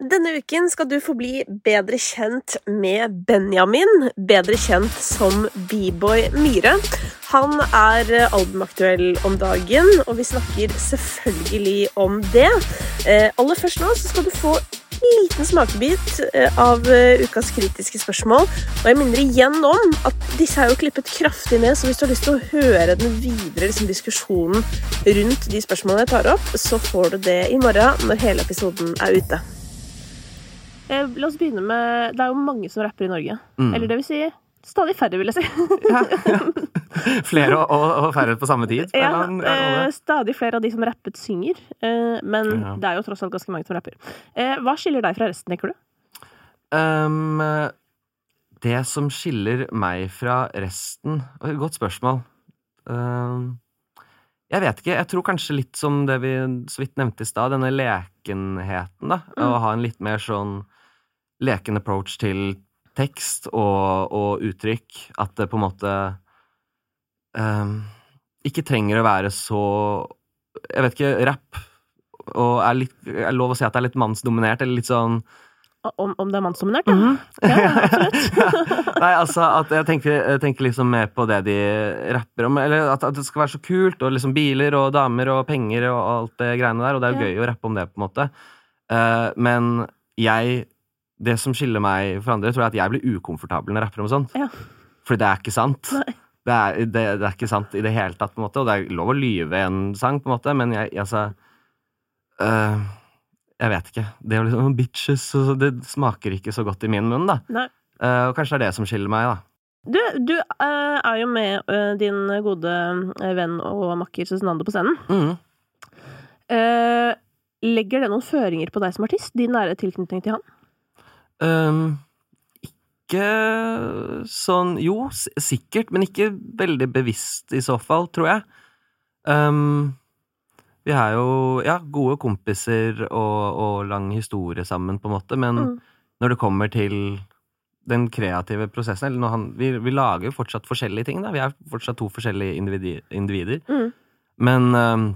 Denne uken skal du få bli bedre kjent med Benjamin, bedre kjent som B-boy Myhre. Han er albumaktuell om dagen, og vi snakker selvfølgelig om det. Eh, aller først nå skal du få en liten smakebit eh, av eh, ukas kritiske spørsmål. Og jeg minner igjen om at disse er jo klippet kraftig ned, så hvis du har lyst til å høre den videre liksom, diskusjonen rundt de spørsmålene jeg tar opp, så får du det i morgen når hele episoden er ute. Eh, la oss begynne med Det er jo mange som rapper i Norge. Mm. Eller det vil si stadig færre, vil jeg si. Ja, ja. Flere og, og, færre på samme tid. Ja, eh, stadig flere av de som rappet, synger. Eh, men Ja. det er jo tross alt ganske mange som rapper. Eh, hva skiller deg fra resten, tenker du? Um, det som skiller meg fra resten Godt spørsmål. Um, jeg vet ikke. Jeg tror kanskje litt som det vi så vidt nevnte i stad, denne lekenheten, da. Mm. Å ha en litt mer sånn leken approach til tekst og, og uttrykk. At det på en måte um, ikke trenger å være så Jeg vet ikke, rapp og er litt Er lov å si at det er litt mannsdominert, eller litt sånn Om, om det er mannsdominert, ja. Mhm. Ja, absolutt. Nei, altså at jeg tenker, jeg tenker liksom mer på det de rapper om. Eller at, at det skal være så kult, og liksom biler og damer og penger og alt det greiene der. Og det er jo Ja. gøy å rappe om det, på en måte. uh, men jeg Det som skiller meg fra andre, tror jeg at jeg blir ukomfortabel når jeg rapper om sånt. Ja. Fordi det er ikke sant. Det er, det, det er ikke sant i det hele tatt, på en måte. Og det er lov å lyve i en sang, på en måte, men jeg, altså eh, Jeg vet ikke. Det er jo liksom bitches og Det smaker ikke så godt i min munn, da. Nei. Uh, og kanskje det er det som skiller meg, da. Du, du uh, er jo med uh, din gode venn og makker Cezinando på scenen. Mm. Legger det noen føringer på deg som artist? Din nære tilknytning til han? Um, ikke sånn Jo, sikkert, men ikke veldig bevisst i så fall, tror jeg. Um, vi er jo ja, gode kompiser og, og lang historie sammen, på en måte, men Mm. når det kommer til den kreative prosessen eller når han, vi, vi lager jo fortsatt forskjellige ting, da. Vi er fortsatt to forskjellige individer. individer. Mm. Men, um,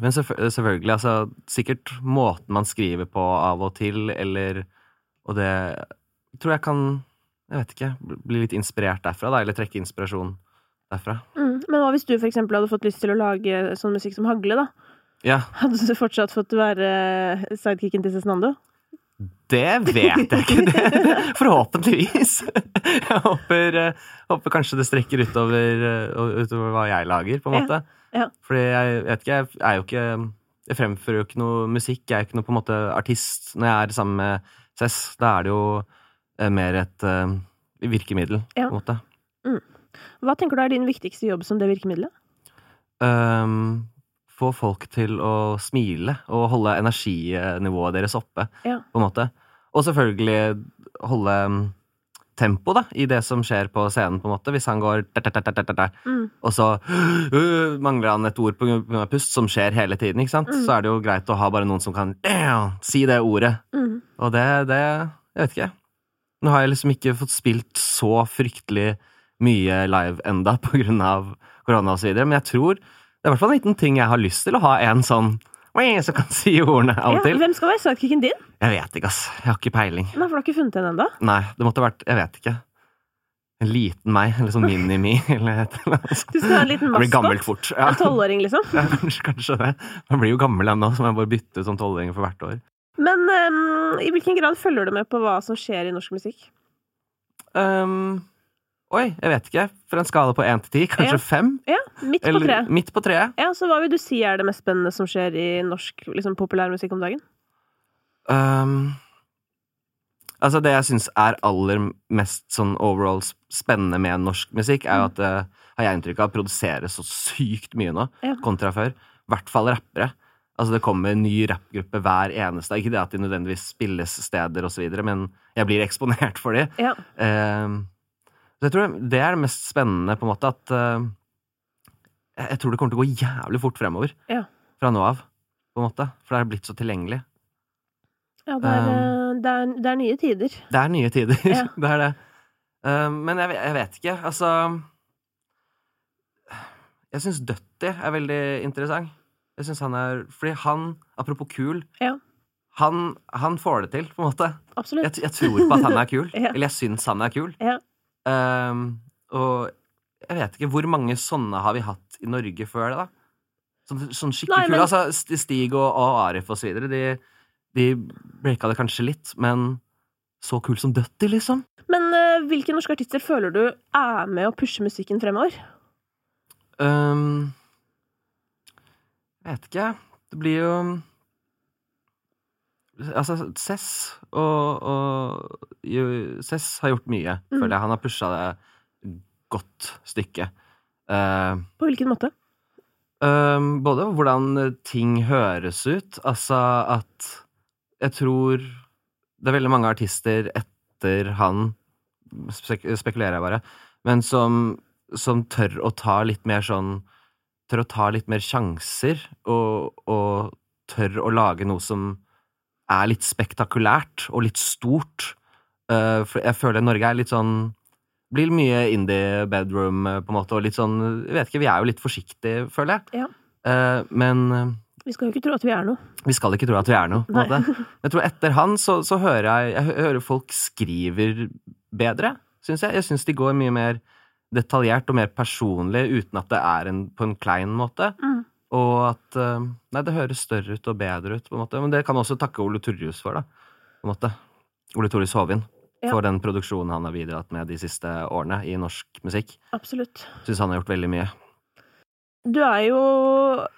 men selvfø- selvfølgelig, altså Sikkert måten man skriver på av og til, eller Og det tror jeg kan Jeg vet ikke. Bli litt inspirert derfra, da. Eller trekke inspirasjon derfra. Mm. Men hva hvis du for eksempel hadde fått lyst til å lage sånn musikk som Hagle, da? Ja, Hadde du fortsatt fått være sidekicken til Cezinando? det vet jeg ikke. Det, forhåpentligvis. Jeg håper, eh, håper kanskje det strekker utover, eh, utover hva jeg lager, på en Ja, måte. ja. Fordi jeg vet ikke, jeg er jo ikke Jeg fremfører jo ikke noe musikk. Jeg er ikke noe på en måte artist når jeg er sammen med Cess. Da er det jo eh, mer et eh, virkemiddel, Ja. på en måte. Hva tenker du er din viktigste jobb som det virkemidlet? Um, få folk til å smile og holde energinivået deres oppe, Ja. på en måte. Og selvfølgelig holde tempo da, i det som skjer på scenen, på en måte. Hvis han går Mm. og så uh, mangler han et ord på grunn av pust, som skjer hele tiden, ikke sant? Mm. Så er det jo greit å ha bare noen som kan si det ordet. Mm. Og det, det Jeg vet ikke. Nå har jeg liksom ikke fått spilt så fryktelig mye live enda på grunn av korona og så videre, men jeg tror det er i hvert fall en liten ting jeg har lyst til å ha en sånn som kan si ordene av og til. hvem skal være sidekicken din? Jeg vet ikke, ass. Jeg har ikke peiling. Nei, for du har ikke funnet en ennå? Nei, det måtte vært Jeg vet ikke. En liten meg, eller sånn mini-me, eller et eller annet. Du skal ha en liten Jeg blir gammel maskot? fort. Ja. En tolvåring, liksom? Ja, kanskje, kanskje det. Man blir jo gammel ennå, så jeg bare bytte som tolvåringer for hvert år. Men um, i hvilken grad følger du med på hva som skjer i norsk musikk? Um, oi, jeg vet ikke. For en skala på én til ti, kanskje Ja. fem? Ja, midt på Eller treet. midt på treet. Ja, så hva vil du si er det mest spennende som skjer i norsk liksom, populærmusikk om dagen? Um, altså, det jeg syns er aller mest sånn overall spennende med norsk musikk, er jo at det har jeg inntrykk av produseres så sykt mye nå, Ja. kontra før. I hvert fall rappere. Altså, det kommer en ny rappgruppe hver eneste Ikke det at de nødvendigvis spilles steder videre, men jeg blir eksponert for de. Ja. Um, jeg tror det er det mest spennende, på en måte, at uh, jeg, tror det kommer til å gå jævlig fort fremover. Ja. Fra nå av, på en måte. For det er blitt så tilgjengelig. Ja, det er, um, det er, det er nye tider. Det er nye tider. Ja. det er det. Uh, men jeg, jeg vet ikke. Altså Jeg syns Dutty er veldig interessant. Jeg synes han er Fordi han, apropos kul Ja. han, han får det til, på en måte. Absolutt. Jeg, jeg tror på at han er kul. Eller jeg syns han er kul. Ja. Ehm, og jeg vet ikke hvor mange sånne har vi hatt i Norge før det, da? Sånn, sånn skikkelig kule. men- Altså, Stig og, og Arif og så videre, de, de breaka det kanskje litt, men så kul som Dutty, liksom. Men uh, hvilke norske artister føler du er med å pushe musikken fremover? Um, jeg vet ikke. Det blir jo Altså, Cess og, og Cess har gjort mye, Mm. føler jeg. Han har pusha det godt stykke. Uh, På hvilken måte? Ehm, både hvordan ting høres ut, altså at jeg tror det er veldig mange artister etter han, spek spekulerer jeg bare, men som, som tør å ta litt mer sånn Tør å ta litt mer sjanser, og, og tør å lage noe som er litt spektakulært og litt stort. Eh, for jeg føler Norge er litt sånn blir mye indie bedroom, eh, på en måte, og litt sånn Jeg vet ikke, vi er jo litt forsiktige, føler jeg. Ja. Eh, men Vi skal jo ikke tro at vi er noe. vi skal ikke tro at vi er noe, på. Jeg tror etter han så, så hører jeg Jeg hører folk skriver bedre, syns jeg. Jeg syns de går mye mer detaljert og mer personlig uten at det er en, på en klein måte. Mm. Og at eh, Nei, det høres større ut og bedre ut, på en måte. Men det kan jeg også takke Ole Torjus for, da. På en måte. Ole Torjus Hovin. Ja. For den produksjonen han har bidratt med de siste årene i norsk musikk. Absolutt. Syns han har gjort veldig mye. Du er jo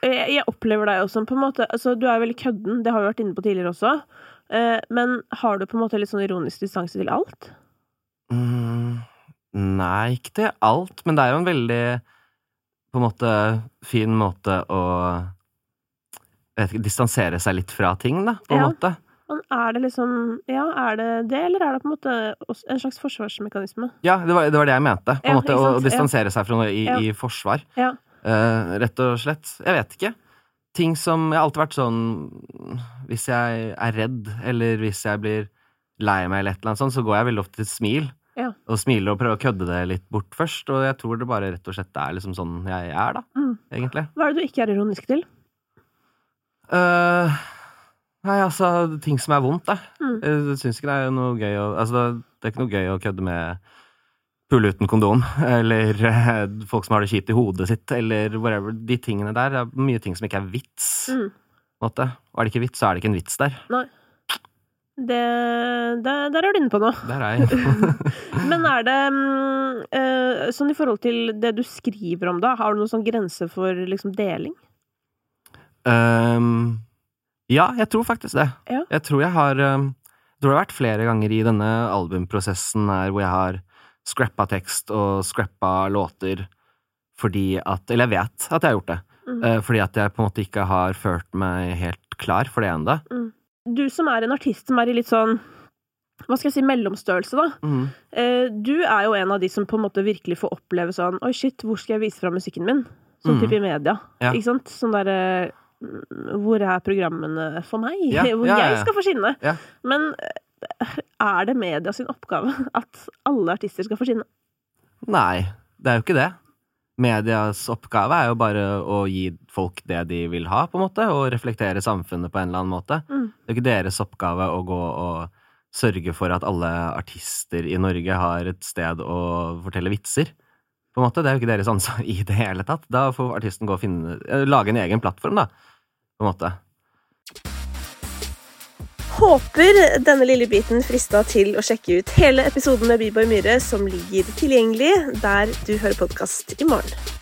Jeg, jeg opplever deg jo som på en måte altså, Du er veldig kødden, det har vi vært inne på tidligere også. Eh, men har du på en måte litt sånn ironisk distanse til alt? Mm, nei, ikke til alt, men det er jo en veldig på en måte fin måte å vet ikke, distansere seg litt fra ting, da, på en Ja. måte. Er det liksom Ja, er det det, eller er det på en måte en slags forsvarsmekanisme? Ja, det var det, var det jeg mente. På en Ja, måte, Å distansere seg fra noe i, Ja. i forsvar. Ja. Uh, rett og slett. Jeg vet ikke. Ting som Jeg har alltid vært sånn Hvis jeg er redd, eller hvis jeg blir lei meg, eller et eller annet sånt, så går jeg veldig ofte til smil. Og smiler og prøver å kødde det litt bort først. Og jeg tror det bare rett og slett er liksom sånn jeg er, da. Mm. Egentlig. Hva er det du ikke er ironisk til? Uh, nei, altså, ting som er vondt, da. Mm. Jeg syns ikke det er noe gøy å Altså, det er ikke noe gøy å kødde med pule uten kondom, eller uh, folk som har det kjipt i hodet sitt, eller whatever. De tingene der er mye ting som ikke er vits, Mm. Og er det ikke vits, så er det ikke en vits der. Nei. Det, det, der er du inne på noe. Der er jeg. Men er det mm, eh, Sånn i forhold til det du skriver om, da, har du noen sånn grense for liksom deling? Um, ja, jeg tror faktisk det. Ja. Jeg tror jeg har ehm, Jeg tror det har vært flere ganger i denne albumprosessen her hvor jeg har scrappa tekst og scrappa låter fordi at Eller jeg vet at jeg har gjort det. Mm. eh, fordi at jeg på en måte ikke har følt meg helt klar for det ennå. Du som er en artist som er i litt sånn hva skal jeg si, mellomstørrelse, da. Mm. Eh, du er jo en av de som på en måte virkelig får oppleve sånn Oi, shit, hvor skal jeg vise fram musikken min? Sånn mm. type i media. Ja. Ikke sant? Sånn derre Hvor er programmene for meg? Ja, Hvor ja, jeg skal få skinne? Men eh, er det media sin oppgave at alle artister skal få skinne? Nei, det er jo ikke det. Medias oppgave er jo bare å gi folk det de vil ha, på en måte, og reflektere samfunnet på en eller annen måte. Mm. Det er ikke deres oppgave å gå og sørge for at alle artister i Norge har et sted å fortelle vitser. På en måte, Det er jo ikke deres ansvar i det hele tatt. Da får artisten gå og finne, eh, lage en egen plattform, da. På en måte. Håper denne lille biten frista til å sjekke ut hele episoden med Byboy Myhre, som ligger tilgjengelig der du hører podkast i morgen.